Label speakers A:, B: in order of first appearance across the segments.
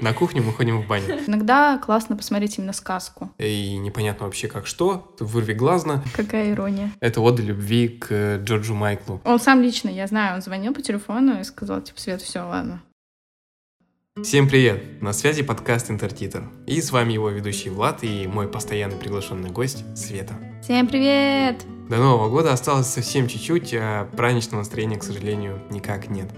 A: На кухню мы ходим в баню.
B: Иногда классно посмотреть именно сказку.
A: И непонятно вообще как что. Вырви глазно.
B: Какая ирония.
A: Это ода любви к Джорджу Майклу.
B: Он сам лично, я знаю, он звонил по телефону и сказал, типа, Свет, все, ладно.
A: Всем привет! На связи подкаст Интертитр. И с вами его ведущий Влад и мой постоянный приглашенный гость Света.
B: Всем привет!
A: До Нового года осталось совсем чуть-чуть, а праздничного настроения, к сожалению, никак нет.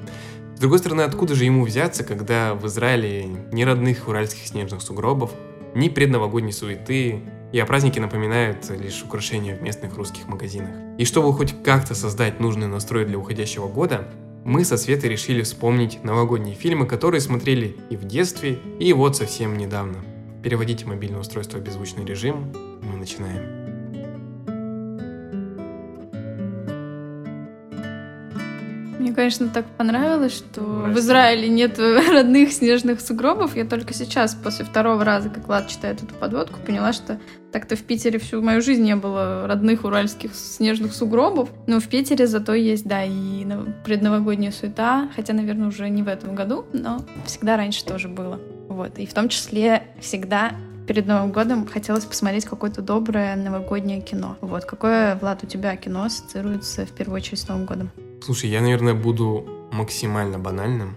A: Другой стороны, откуда же ему взяться, когда в Израиле ни родных уральских снежных сугробов, ни предновогодней суеты, и о празднике напоминают лишь украшения в местных русских магазинах. И чтобы хоть как-то создать нужный настрой для уходящего года, мы со Светой решили вспомнить новогодние фильмы, которые смотрели и в детстве, и вот совсем недавно. Переводите мобильное устройство в беззвучный режим, мы начинаем.
B: Мне, конечно, так понравилось, что в Израиле нет родных снежных сугробов. Я только сейчас, после второго раза, как Влад читает эту подводку, поняла, что так-то в Питере всю мою жизнь не было родных уральских снежных сугробов. Но в Питере зато есть, да, и предновогодняя суета. Хотя, наверное, уже не в этом году, но всегда раньше тоже было. Вот. И в том числе всегда перед Новым годом хотелось посмотреть какое-то доброе новогоднее кино. Вот. Какое, Влад, у тебя кино ассоциируется в первую очередь с Новым годом?
A: Слушай, я, наверное, буду максимально банальным,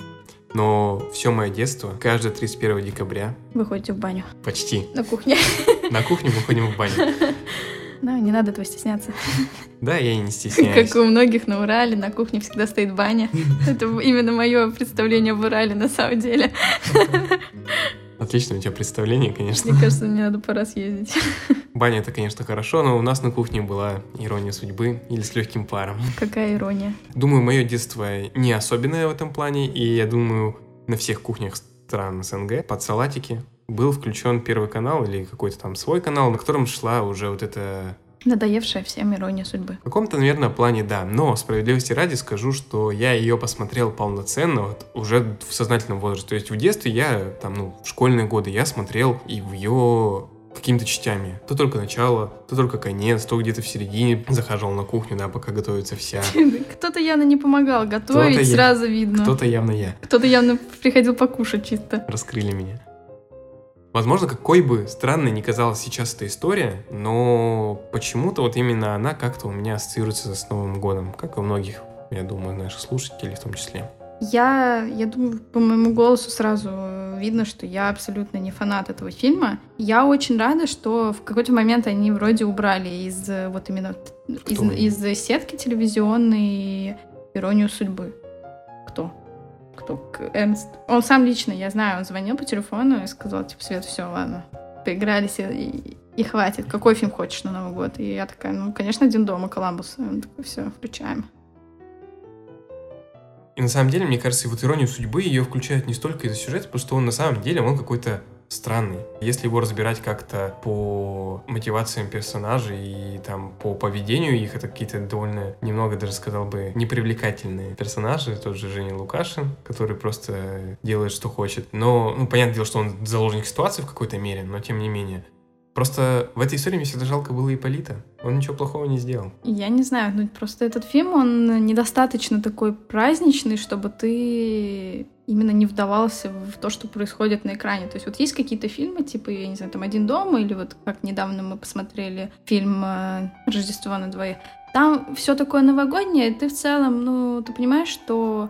A: но все мое детство, каждое 31 декабря...
B: Вы ходите в баню?
A: Почти.
B: На кухне?
A: На кухне мы ходим в баню.
B: Ну, не надо этого стесняться.
A: Да, я и не стесняюсь.
B: Как у многих на Урале, на кухне всегда стоит баня. Это именно мое представление в Урале на самом деле.
A: Отлично у тебя представление, конечно.
B: Мне кажется, мне надо пора съездить.
A: Баня это, конечно, хорошо, но у нас на кухне была ирония судьбы или с легким паром.
B: Какая ирония?
A: Думаю, мое детство не особенное в этом плане, и я думаю, на всех кухнях стран СНГ под салатики был включен первый канал или какой-то там свой канал, на котором шла уже вот эта
B: Надоевшая всем ирония судьбы.
A: В каком-то, наверное, плане да. Но справедливости ради скажу, что я ее посмотрел полноценно вот, уже в сознательном возрасте. То есть в детстве я, там, ну, в школьные годы я смотрел и в ее какими-то частями. То только начало, то только конец, то где-то в середине захаживал на кухню, да, пока готовится вся.
B: Кто-то явно не помогал готовить, сразу видно.
A: Кто-то явно я.
B: Кто-то явно приходил покушать чисто.
A: Раскрыли меня. Возможно, какой бы странной ни казалась сейчас эта история, но почему-то вот именно она как-то у меня ассоциируется с Новым годом, как и у многих, я думаю, наших слушателей в том числе.
B: Я, я думаю, по моему голосу сразу видно, что я абсолютно не фанат этого фильма. Я очень рада, что в какой-то момент они вроде убрали из вот именно из, из сетки телевизионной иронию судьбы. Кто? Эрнст. Он сам лично, я знаю, он звонил по телефону и сказал, типа, Свет, все, ладно, поигрались и, и хватит. Какой фильм хочешь на Новый год? И я такая, ну, конечно, «Один дома», «Коламбус». И он такой, все, включаем.
A: И на самом деле, мне кажется, вот иронию судьбы ее включают не столько из-за сюжета, потому что он на самом деле, он какой-то странный. Если его разбирать как-то по мотивациям персонажей и там по поведению их, это какие-то довольно, немного даже сказал бы, непривлекательные персонажи. Тот же Женя Лукашин, который просто делает, что хочет. Но, ну, понятное дело, что он заложник ситуации в какой-то мере, но тем не менее. Просто в этой истории мне всегда жалко было Иполита. Он ничего плохого не сделал.
B: Я не знаю, ну просто этот фильм, он недостаточно такой праздничный, чтобы ты именно не вдавался в то, что происходит на экране. То есть вот есть какие-то фильмы, типа, я не знаю, там «Один дома» или вот как недавно мы посмотрели фильм э, «Рождество на двоих». Там все такое новогоднее, и ты в целом, ну, ты понимаешь, что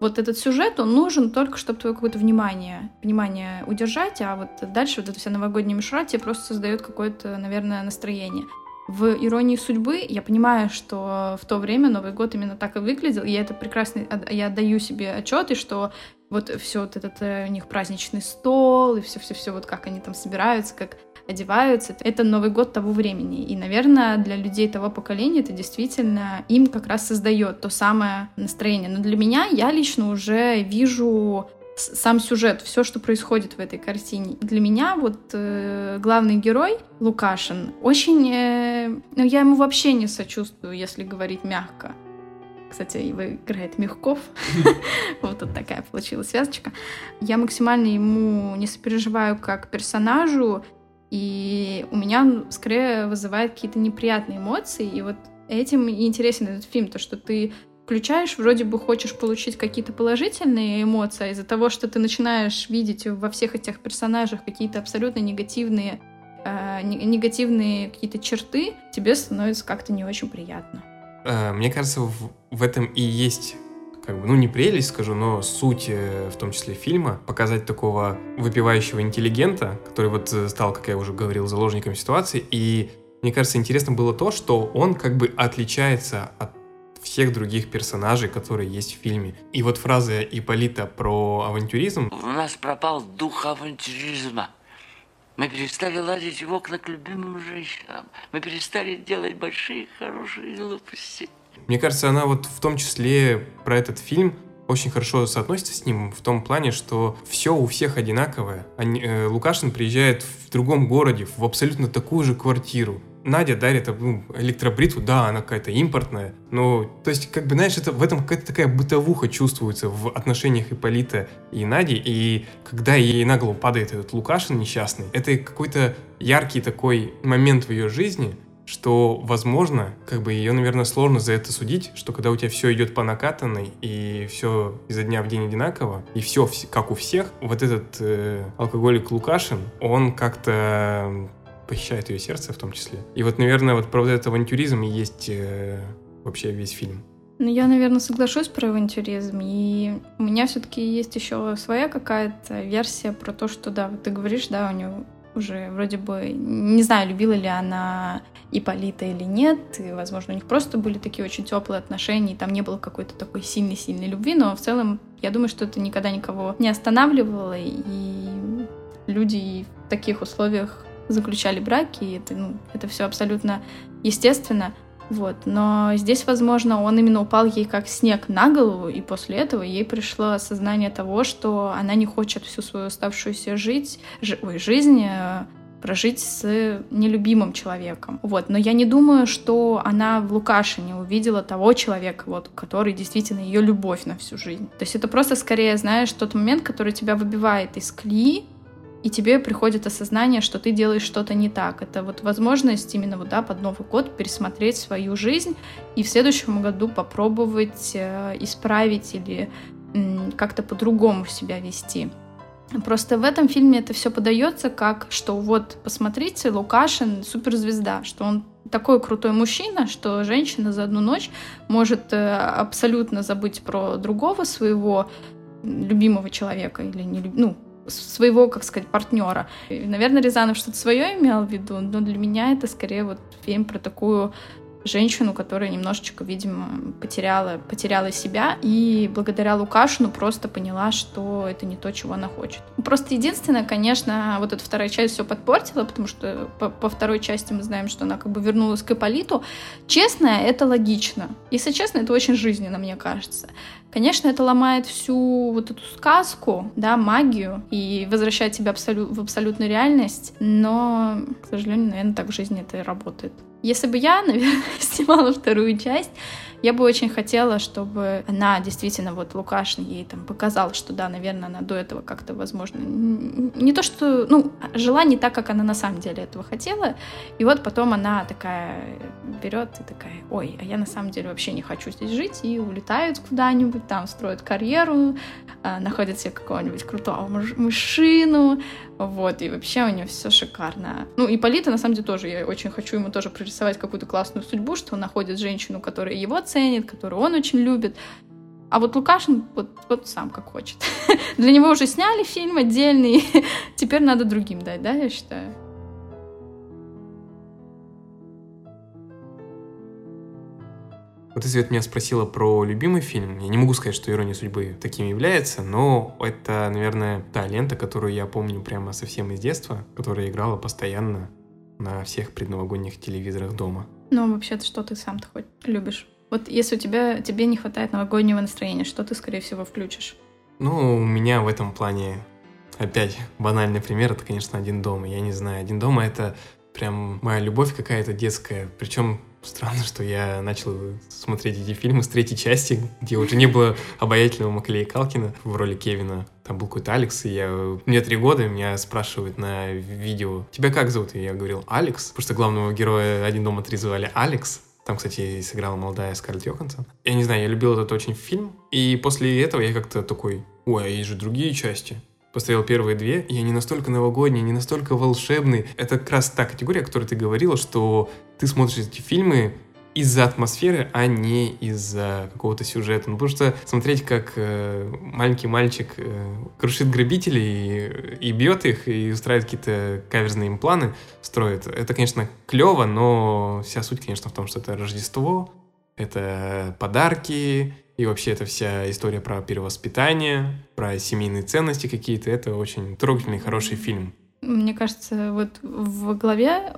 B: вот этот сюжет, он нужен только, чтобы твое какое-то внимание, внимание удержать, а вот дальше вот эта вся новогодняя мишура тебе просто создает какое-то, наверное, настроение. В «Иронии судьбы» я понимаю, что в то время Новый год именно так и выглядел, и я это прекрасно, я отдаю себе отчет, и что вот все вот этот э, у них праздничный стол, и все-все-все, вот как они там собираются, как одеваются. Это Новый год того времени. И, наверное, для людей того поколения это действительно им как раз создает то самое настроение. Но для меня я лично уже вижу сам сюжет, все, что происходит в этой картине. Для меня вот э, главный герой Лукашин очень, э, ну я ему вообще не сочувствую, если говорить мягко. Кстати, его играет Мягков. Вот тут такая получилась связочка. Я максимально ему не сопереживаю как персонажу, и у меня скорее вызывает какие-то неприятные эмоции. И вот этим и интересен этот фильм, то, что ты включаешь, вроде бы хочешь получить какие-то положительные эмоции, а из-за того, что ты начинаешь видеть во всех этих персонажах какие-то абсолютно негативные, э, негативные какие-то черты, тебе становится как-то не очень приятно.
A: Э, мне кажется, в, этом и есть как бы, ну не прелесть скажу, но суть, э, в том числе фильма, показать такого выпивающего интеллигента, который вот э, стал, как я уже говорил, заложником ситуации, и мне кажется, интересно было то, что он как бы отличается от всех других персонажей, которые есть в фильме. И вот фраза Иполита про авантюризм...
C: У нас пропал дух авантюризма. Мы перестали лазить в окна к любимым женщинам. Мы перестали делать большие хорошие глупости.
A: Мне кажется, она вот в том числе про этот фильм очень хорошо соотносится с ним в том плане, что все у всех одинаковое. Они, э, Лукашин приезжает в другом городе, в абсолютно такую же квартиру. Надя дарит ну, электробритву, да, она какая-то импортная, но, то есть, как бы, знаешь, это, в этом какая-то такая бытовуха чувствуется в отношениях Иполита и Нади, и когда ей на голову падает этот Лукашин несчастный, это какой-то яркий такой момент в ее жизни, что, возможно, как бы ее, наверное, сложно за это судить, что когда у тебя все идет по накатанной, и все изо дня в день одинаково, и все как у всех, вот этот э, алкоголик Лукашин, он как-то похищает ее сердце в том числе. И вот, наверное, вот про вот этот авантюризм и есть э, вообще весь фильм.
B: Ну, я, наверное, соглашусь про авантюризм. И у меня все-таки есть еще своя какая-то версия про то, что, да, вот ты говоришь, да, у него уже вроде бы, не знаю, любила ли она Иполита или нет, и, возможно, у них просто были такие очень теплые отношения, и там не было какой-то такой сильной-сильной любви, но в целом я думаю, что это никогда никого не останавливало, и люди в таких условиях заключали браки, и это, ну, это все абсолютно естественно. Вот. Но здесь, возможно, он именно упал ей как снег на голову, и после этого ей пришло осознание того, что она не хочет всю свою оставшуюся жить, ж, ой, жизнь э, прожить с нелюбимым человеком. Вот. Но я не думаю, что она в Лукашине увидела того человека, вот, который действительно ее любовь на всю жизнь. То есть это просто скорее, знаешь, тот момент, который тебя выбивает из колеи, и тебе приходит осознание, что ты делаешь что-то не так. Это вот возможность именно вот, да, под Новый год пересмотреть свою жизнь и в следующем году попробовать э, исправить или э, как-то по-другому себя вести. Просто в этом фильме это все подается как, что вот, посмотрите, Лукашин суперзвезда, что он такой крутой мужчина, что женщина за одну ночь может э, абсолютно забыть про другого своего любимого человека или не ну, своего, как сказать, партнера. И, наверное, Рязанов что-то свое имел в виду, но для меня это скорее вот фильм про такую женщину, которая немножечко, видимо, потеряла, потеряла себя и благодаря Лукашину просто поняла, что это не то, чего она хочет. Просто единственное, конечно, вот эта вторая часть все подпортила, потому что по, по второй части мы знаем, что она как бы вернулась к Иполиту. Честно, это логично. Если честно, это очень жизненно, мне кажется. Конечно, это ломает всю вот эту сказку, да, магию и возвращает тебя абсолю- в абсолютную реальность, но, к сожалению, наверное, так в жизни это и работает. Если бы я, наверное, снимала вторую часть, я бы очень хотела, чтобы она действительно, вот Лукашин ей там показал, что да, наверное, она до этого как-то, возможно, не то, что, ну, жила не так, как она на самом деле этого хотела, и вот потом она такая берет и такая, ой, а я на самом деле вообще не хочу здесь жить, и улетают куда-нибудь, там строят карьеру, а, находят себе какого-нибудь крутого мужчину, вот, и вообще у нее все шикарно. Ну, и Полита, на самом деле, тоже, я очень хочу ему тоже прорисовать какую-то классную судьбу, что он находит женщину, которая его ценит, которую он очень любит. А вот Лукашин вот, вот сам как хочет. Для него уже сняли фильм отдельный, теперь надо другим дать, да, я считаю.
A: Вот ты, Свет, меня спросила про любимый фильм. Я не могу сказать, что «Ирония судьбы» таким является, но это, наверное, та лента, которую я помню прямо совсем из детства, которая играла постоянно на всех предновогодних телевизорах дома.
B: Ну, вообще-то, что ты сам-то хоть любишь? Вот если у тебя, тебе не хватает новогоднего настроения, что ты, скорее всего, включишь?
A: Ну, у меня в этом плане опять банальный пример, это, конечно, «Один дома». Я не знаю, «Один дома» — это прям моя любовь какая-то детская. Причем Странно, что я начал смотреть эти фильмы с третьей части, где уже не было обаятельного Маклея Калкина в роли Кевина. Там был какой-то Алекс, и я... Мне три года, меня спрашивают на видео, тебя как зовут? И я говорил, Алекс, что главного героя «Один дома три» звали Алекс. Там, кстати, сыграла молодая Скарлетт Йоханссон. Я не знаю, я любил этот очень фильм. И после этого я как-то такой, ой, а есть же другие части. Посмотрел первые две, и они настолько новогодние, не настолько волшебные. Это как раз та категория, о которой ты говорила, что ты смотришь эти фильмы из-за атмосферы, а не из-за какого-то сюжета. Ну, потому что смотреть, как э, маленький мальчик э, крушит грабителей и, и бьет их, и устраивает какие-то каверзные им планы, строит, это, конечно, клево, но вся суть, конечно, в том, что это Рождество, это подарки, и вообще эта вся история про перевоспитание, про семейные ценности какие-то, это очень трогательный, хороший фильм.
B: Мне кажется, вот в голове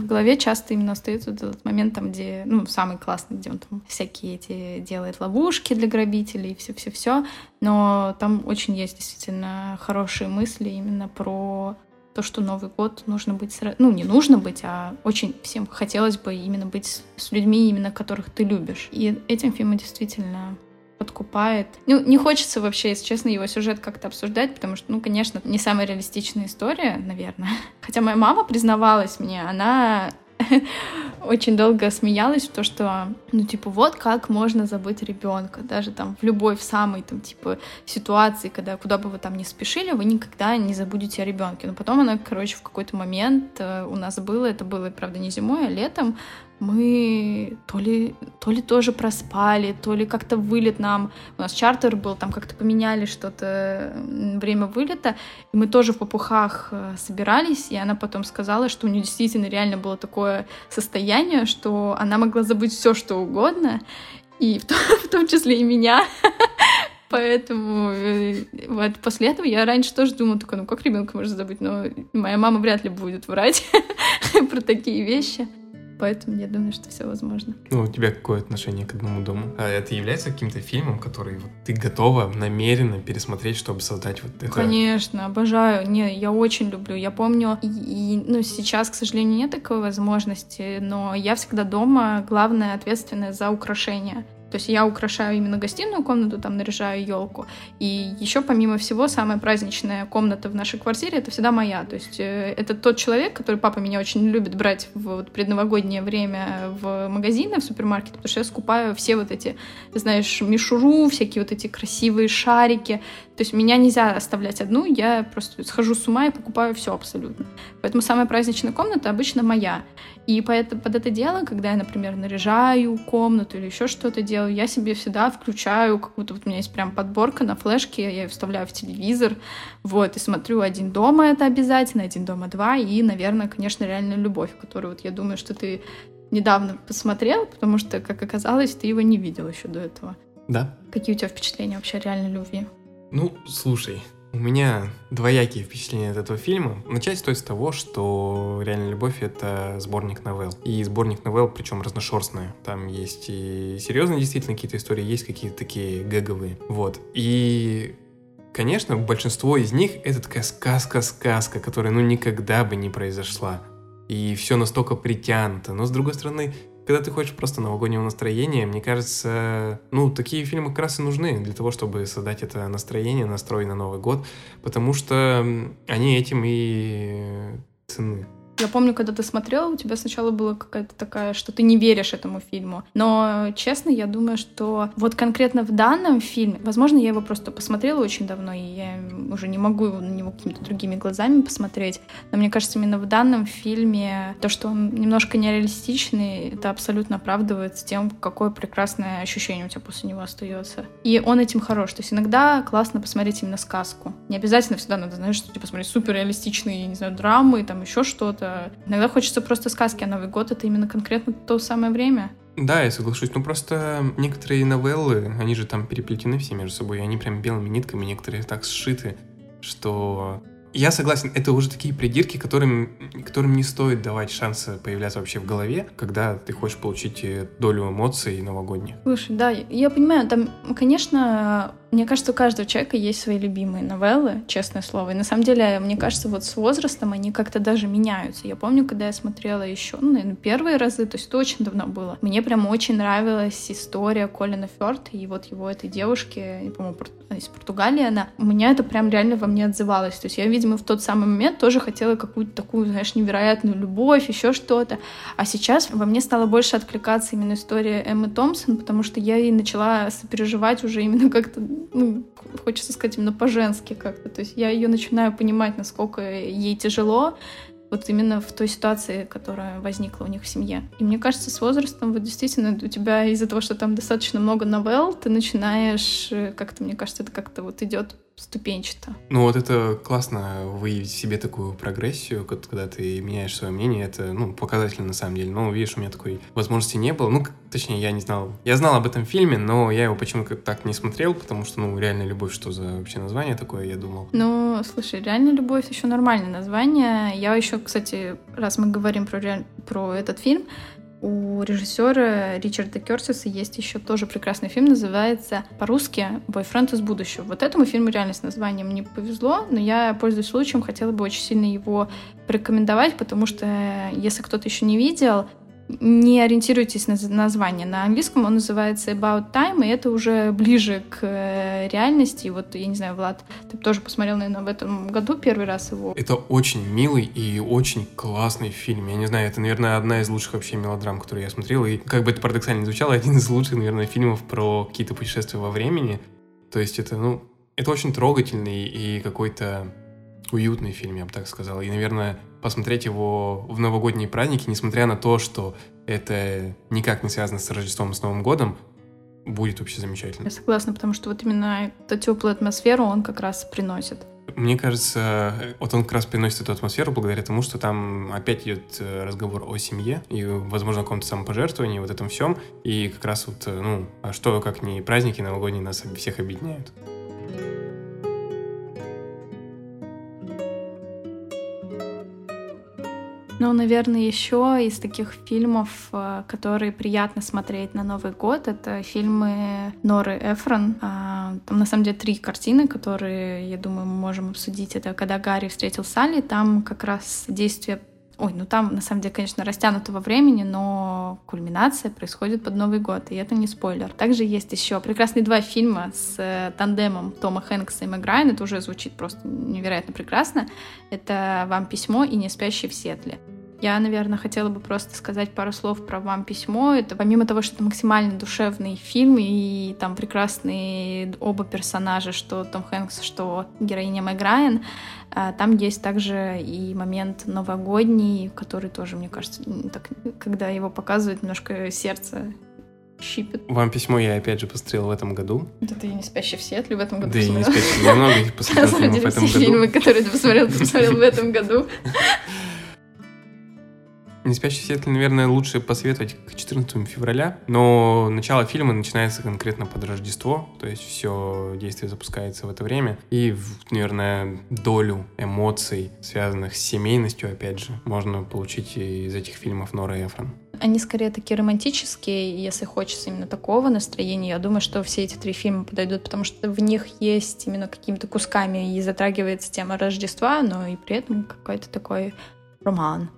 B: в голове часто именно остается вот этот момент, там, где, ну, самый классный, где он там всякие эти делает ловушки для грабителей, все-все-все, но там очень есть действительно хорошие мысли именно про то, что Новый год нужно быть, ну, не нужно быть, а очень всем хотелось бы именно быть с людьми, именно которых ты любишь. И этим фильмом действительно подкупает. Ну, не хочется вообще, если честно, его сюжет как-то обсуждать, потому что, ну, конечно, не самая реалистичная история, наверное. Хотя моя мама признавалась мне, она очень долго смеялась то, что, ну, типа, вот как можно забыть ребенка, даже там в любой, в самой, там, типа, ситуации, когда куда бы вы там не спешили, вы никогда не забудете о ребенке. Но потом она, короче, в какой-то момент э, у нас было, это было, правда, не зимой, а летом, мы то ли, то ли тоже проспали, то ли как-то вылет нам. У нас чартер был, там как-то поменяли что-то время вылета, и мы тоже в попухах э, собирались, и она потом сказала, что у нее действительно реально было такое состояние, что она могла забыть все, что угодно, и в том, в том числе и меня. Поэтому э, вот после этого я раньше тоже думала, такой, ну как ребенка можно забыть, но моя мама вряд ли будет врать про такие вещи. Поэтому я думаю, что все возможно.
A: Ну, у тебя какое отношение к одному дому? А это является каким-то фильмом, который вот, ты готова намеренно пересмотреть, чтобы создать вот это?
B: Конечно, обожаю. Не, я очень люблю. Я помню, и, и, ну, сейчас, к сожалению, нет такой возможности, но я всегда дома главная ответственная за украшения. То есть я украшаю именно гостиную комнату, там наряжаю елку. И еще помимо всего, самая праздничная комната в нашей квартире это всегда моя. То есть э, это тот человек, который папа меня очень любит брать в вот предновогоднее время в магазины, в супермаркет, потому что я скупаю все вот эти, знаешь, мишуру, всякие вот эти красивые шарики. То есть меня нельзя оставлять одну, я просто схожу с ума и покупаю все абсолютно. Поэтому самая праздничная комната обычно моя. И поэтому под это дело, когда я, например, наряжаю комнату или еще что-то делаю, я себе всегда включаю, как будто вот у меня есть прям подборка на флешке, я ее вставляю в телевизор, вот, и смотрю «Один дома» — это обязательно, «Один дома» — два, и, наверное, конечно, реальная любовь, которую вот я думаю, что ты недавно посмотрел, потому что, как оказалось, ты его не видел еще до этого.
A: Да.
B: Какие у тебя впечатления вообще о реальной любви?
A: Ну, слушай, у меня двоякие впечатления от этого фильма. Начать стоит с того, что «Реальная любовь» — это сборник новелл. И сборник новелл, причем разношерстная. Там есть и серьезные действительно какие-то истории, есть какие-то такие гэговые. Вот. И Конечно, большинство из них это такая сказка-сказка, которая ну никогда бы не произошла. И все настолько притянуто. Но с другой стороны, когда ты хочешь просто новогоднего настроения, мне кажется, ну, такие фильмы как раз и нужны для того, чтобы создать это настроение, настрой на Новый год, потому что они этим и ценны.
B: Я помню, когда ты смотрела, у тебя сначала была какая-то такая, что ты не веришь этому фильму. Но, честно, я думаю, что вот конкретно в данном фильме, возможно, я его просто посмотрела очень давно, и я уже не могу на него какими-то другими глазами посмотреть. Но мне кажется, именно в данном фильме то, что он немножко нереалистичный, это абсолютно оправдывается тем, какое прекрасное ощущение у тебя после него остается. И он этим хорош. То есть иногда классно посмотреть именно сказку. Не обязательно всегда надо, знаешь, что типа посмотреть супер реалистичные, не знаю, драмы, там еще что-то что иногда хочется просто сказки, а Новый год — это именно конкретно то самое время.
A: Да, я соглашусь. Ну, просто некоторые новеллы, они же там переплетены все между собой, и они прям белыми нитками, некоторые так сшиты, что я согласен, это уже такие придирки, которым, которым не стоит давать шанса появляться вообще в голове, когда ты хочешь получить э, долю эмоций новогодних.
B: Слушай, да, я понимаю, там, конечно, Мне кажется, у каждого человека есть свои любимые новеллы, честное слово. И на самом деле, мне кажется, вот с возрастом они как-то даже меняются. Я помню, когда я смотрела еще, ну, наверное, первые разы, то есть это очень давно было. Мне прям очень нравилась история Колина Фёрд и вот его этой девушки, по-моему, из Португалии она. У меня это прям реально во мне отзывалось. То есть я, видимо, в тот самый момент тоже хотела какую-то такую, знаешь, невероятную любовь, еще что-то. А сейчас во мне стало больше откликаться именно история Эммы Томпсон, потому что я и начала сопереживать уже именно как-то, ну, хочется сказать, именно по-женски как-то. То есть я ее начинаю понимать, насколько ей тяжело, вот именно в той ситуации, которая возникла у них в семье. И мне кажется, с возрастом вот действительно у тебя из-за того, что там достаточно много новелл, ты начинаешь э, как-то, мне кажется, это как-то вот идет ступенчато.
A: Ну вот это классно выявить в себе такую прогрессию, когда ты меняешь свое мнение, это, ну, показательно на самом деле. Но, видишь, у меня такой возможности не было. Ну, точнее, я не знал. Я знал об этом фильме, но я его почему-то так не смотрел, потому что, ну, реальная любовь, что за вообще название такое, я думал.
B: Ну, слушай, реальная любовь еще нормальное название. Я еще, кстати, раз мы говорим про, реаль... про этот фильм, у режиссера Ричарда Кертиса есть еще тоже прекрасный фильм, называется по-русски «Бойфренд из будущего». Вот этому фильму реально с названием не повезло, но я, пользуясь случаем, хотела бы очень сильно его порекомендовать, потому что если кто-то еще не видел, не ориентируйтесь на название. На английском он называется About Time, и это уже ближе к э, реальности. И вот, я не знаю, Влад, ты тоже посмотрел, наверное, в этом году первый раз его.
A: Это очень милый и очень классный фильм. Я не знаю, это, наверное, одна из лучших вообще мелодрам, которые я смотрел. И, как бы это парадоксально звучало, один из лучших, наверное, фильмов про какие-то путешествия во времени. То есть это, ну, это очень трогательный и какой-то уютный фильм, я бы так сказал. И, наверное, посмотреть его в новогодние праздники, несмотря на то, что это никак не связано с Рождеством и с Новым годом, будет вообще замечательно.
B: Я согласна, потому что вот именно эту теплую атмосферу он как раз приносит.
A: Мне кажется, вот он как раз приносит эту атмосферу благодаря тому, что там опять идет э, разговор о семье и, возможно, о каком-то самопожертвовании, вот этом всем. И как раз вот, э, ну, а что, как не праздники новогодние нас всех объединяют.
B: Ну, наверное, еще из таких фильмов, э, которые приятно смотреть на Новый год, это фильмы Норы Эфрон. А, там, на самом деле, три картины, которые, я думаю, мы можем обсудить. Это «Когда Гарри встретил Салли», там как раз действие Ой, ну там, на самом деле, конечно, растянуто во времени, но кульминация происходит под Новый год, и это не спойлер. Также есть еще прекрасные два фильма с э, тандемом Тома Хэнкса и Мэг Райан. Это уже звучит просто невероятно прекрасно. Это «Вам письмо» и «Не спящий в Сетле». Я, наверное, хотела бы просто сказать пару слов про «Вам письмо». Это помимо того, что это максимально душевный фильм, и там прекрасные оба персонажа, что Том Хэнкс, что героиня Мэг Райан, а, там есть также и момент новогодний, который тоже, мне кажется, так, когда его показывают, немножко сердце щипет.
A: Вам письмо я опять же посмотрел в этом году.
B: Да ты не спящий в Сиэтле в этом году
A: Да и не спящий, я много посмотрел в этом году.
B: фильмы, которые ты посмотрел, ты посмотрел в этом году.
A: Не спящий в Сиэтле, наверное, лучше посоветовать к 14 февраля, но начало фильма начинается конкретно под Рождество, то есть все действие запускается в это время, и, наверное, долю эмоций, связанных с семейностью, опять же, можно получить из этих фильмов Нора Эфрон.
B: Они скорее такие романтические, если хочется именно такого настроения. Я думаю, что все эти три фильма подойдут, потому что в них есть именно какими-то кусками и затрагивается тема Рождества, но и при этом какой-то такой роман.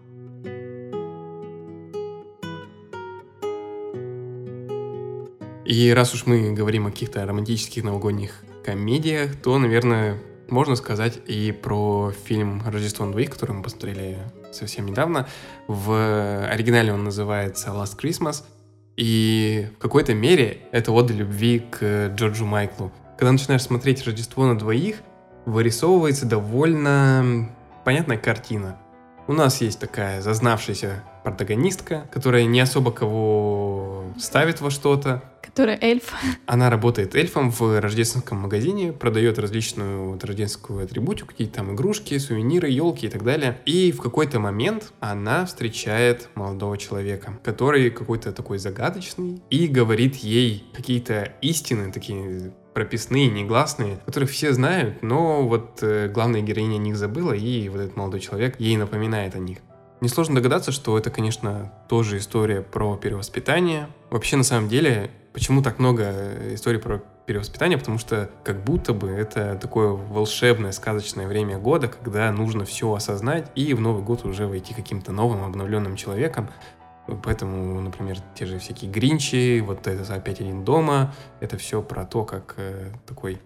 A: И раз уж мы говорим о каких-то романтических новогодних комедиях, то, наверное, можно сказать и про фильм «Рождество на двоих», который мы посмотрели совсем недавно. В оригинале он называется «Last Christmas», и в какой-то мере это ода любви к Джорджу Майклу. Когда начинаешь смотреть «Рождество на двоих», вырисовывается довольно понятная картина. У нас есть такая зазнавшаяся протагонистка, которая не особо кого ставит во что-то,
B: Которая эльф.
A: Она работает эльфом в рождественском магазине, продает различную вот, рождественскую атрибутику, какие-то там игрушки, сувениры, елки и так далее. И в какой-то момент она встречает молодого человека, который какой-то такой загадочный и говорит ей какие-то истины, такие прописные, негласные, которых все знают, но вот э, главная героиня о них забыла, и вот этот молодой человек ей напоминает о них. Несложно догадаться, что это, конечно, тоже история про перевоспитание. Вообще, на самом деле, почему так много историй про перевоспитания, потому что как будто бы это такое волшебное, сказочное время года, когда нужно все осознать и в Новый год уже войти каким-то новым, обновленным человеком. Поэтому, например, те же всякие Гринчи, вот это опять один дома, это все про то, как э, такой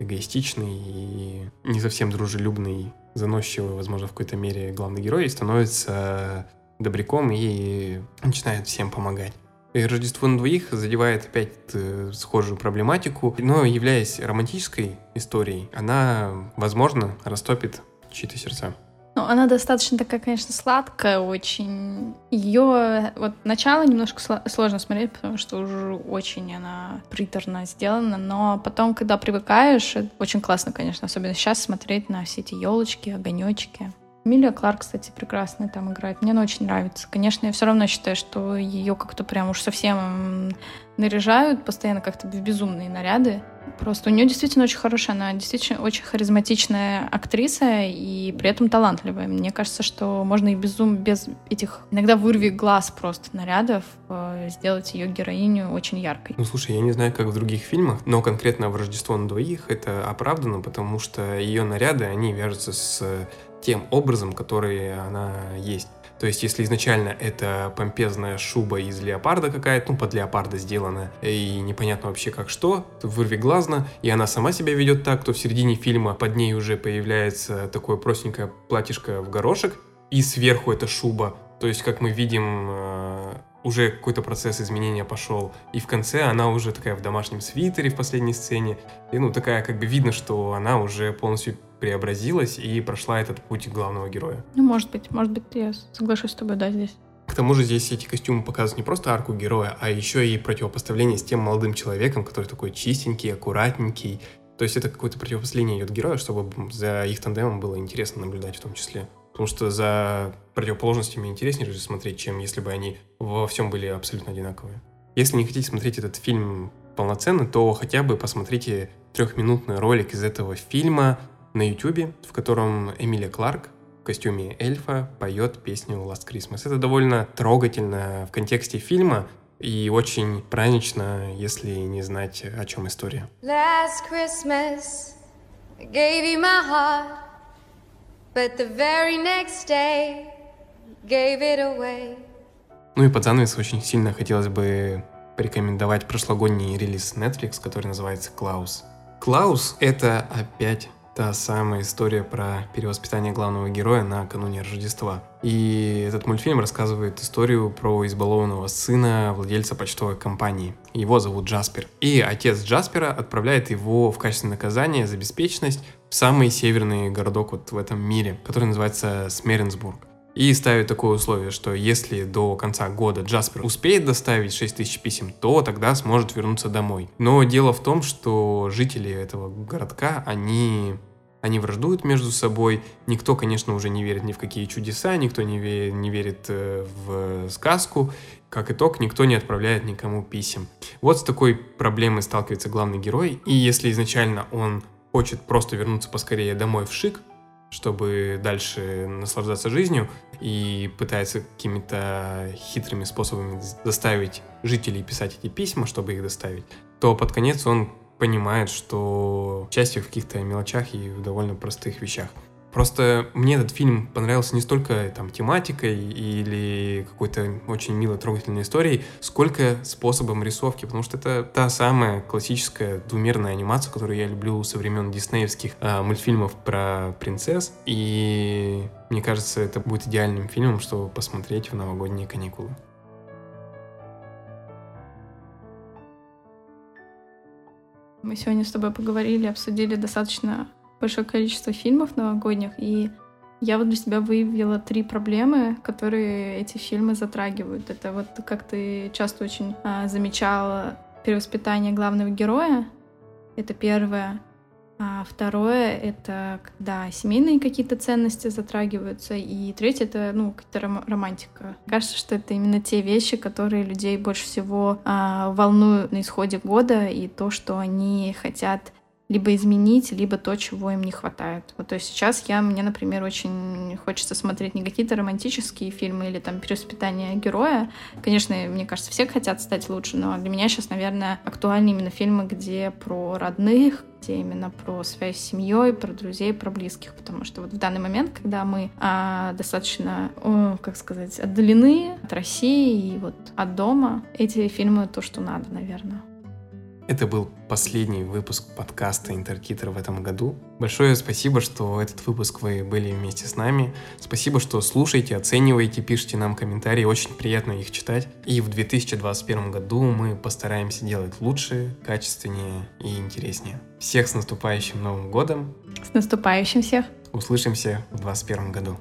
A: эгоистичный и не совсем дружелюбный, заносчивый, возможно, в какой-то мере главный герой становится добряком и начинает всем помогать. И «Рождество на двоих» задевает опять э, схожую проблематику, но являясь романтической историей, она, возможно, растопит чьи-то сердца.
B: Ну, она достаточно такая, конечно, сладкая очень. Ее вот начало немножко сложно смотреть, потому что уже очень она приторно сделана, но потом, когда привыкаешь, очень классно, конечно, особенно сейчас смотреть на все эти елочки, огонечки. Эмилия Кларк, кстати, прекрасно там играет. Мне она очень нравится. Конечно, я все равно считаю, что ее как-то прям уж совсем наряжают постоянно как-то в безумные наряды. Просто у нее действительно очень хорошая, она действительно очень харизматичная актриса и при этом талантливая. Мне кажется, что можно и безум без этих иногда вырви глаз просто нарядов э, сделать ее героиню очень яркой.
A: Ну слушай, я не знаю, как в других фильмах, но конкретно в Рождество на двоих это оправдано, потому что ее наряды, они вяжутся с тем образом, который она есть. То есть, если изначально это помпезная шуба из леопарда какая-то, ну, под леопарда сделана, и непонятно вообще как что, вырви глазно, и она сама себя ведет так, то в середине фильма под ней уже появляется такое простенькое платьишко в горошек, и сверху эта шуба. То есть, как мы видим, э, уже какой-то процесс изменения пошел. И в конце она уже такая в домашнем свитере в последней сцене. И ну такая как бы видно, что она уже полностью преобразилась и прошла этот путь главного героя.
B: Ну, может быть, может быть, я соглашусь с тобой, да, здесь.
A: К тому же здесь эти костюмы показывают не просто арку героя, а еще и противопоставление с тем молодым человеком, который такой чистенький, аккуратненький. То есть это какое-то противопоставление идет героя, чтобы за их тандемом было интересно наблюдать в том числе. Потому что за противоположностями интереснее же смотреть, чем если бы они во всем были абсолютно одинаковые. Если не хотите смотреть этот фильм полноценно, то хотя бы посмотрите трехминутный ролик из этого фильма на YouTube, в котором Эмилия Кларк в костюме эльфа поет песню Last Christmas. Это довольно трогательно в контексте фильма и очень празднично, если не знать, о чем история. Last Christmas I gave you my heart, but the very next day gave it away. Ну и под занавес очень сильно хотелось бы порекомендовать прошлогодний релиз Netflix, который называется «Клаус». «Клаус» — это опять та самая история про перевоспитание главного героя на кануне Рождества. И этот мультфильм рассказывает историю про избалованного сына владельца почтовой компании. Его зовут Джаспер. И отец Джаспера отправляет его в качестве наказания за беспечность в самый северный городок вот в этом мире, который называется Смеренсбург. И ставит такое условие, что если до конца года Джаспер успеет доставить 6000 писем, то тогда сможет вернуться домой. Но дело в том, что жители этого городка, они они враждуют между собой. Никто, конечно, уже не верит ни в какие чудеса, никто не, ве- не верит э, в сказку. Как итог, никто не отправляет никому писем. Вот с такой проблемой сталкивается главный герой. И если изначально он хочет просто вернуться поскорее домой в Шик, чтобы дальше наслаждаться жизнью и пытается какими-то хитрыми способами заставить жителей писать эти письма, чтобы их доставить, то под конец он понимает, что счастье в каких-то мелочах и в довольно простых вещах. Просто мне этот фильм понравился не столько там тематикой или какой-то очень милой трогательной историей, сколько способом рисовки, потому что это та самая классическая двумерная анимация, которую я люблю со времен диснеевских э, мультфильмов про принцесс, и мне кажется, это будет идеальным фильмом, чтобы посмотреть в новогодние каникулы.
B: Мы сегодня с тобой поговорили, обсудили достаточно большое количество фильмов новогодних, и я вот для себя выявила три проблемы, которые эти фильмы затрагивают. Это вот, как ты часто очень а, замечала, перевоспитание главного героя. Это первое. А второе — это когда семейные какие-то ценности затрагиваются. И третье — это, ну, какая-то ром- романтика. Кажется, что это именно те вещи, которые людей больше всего а, волнуют на исходе года, и то, что они хотят либо изменить, либо то, чего им не хватает. Вот, то есть сейчас я, мне, например, очень хочется смотреть не какие-то романтические фильмы или там перевоспитание героя. Конечно, мне кажется, все хотят стать лучше, но для меня сейчас, наверное, актуальны именно фильмы, где про родных, именно про связь с семьей, про друзей, про близких, потому что вот в данный момент, когда мы а, достаточно, о, как сказать, отдалены от России и вот от дома, эти фильмы то, что надо, наверное.
A: Это был последний выпуск подкаста Интертитр в этом году. Большое спасибо, что этот выпуск вы были вместе с нами. Спасибо, что слушаете, оцениваете, пишите нам комментарии. Очень приятно их читать. И в 2021 году мы постараемся делать лучше, качественнее и интереснее. Всех с наступающим Новым годом!
B: С наступающим всех!
A: Услышимся в 2021 году.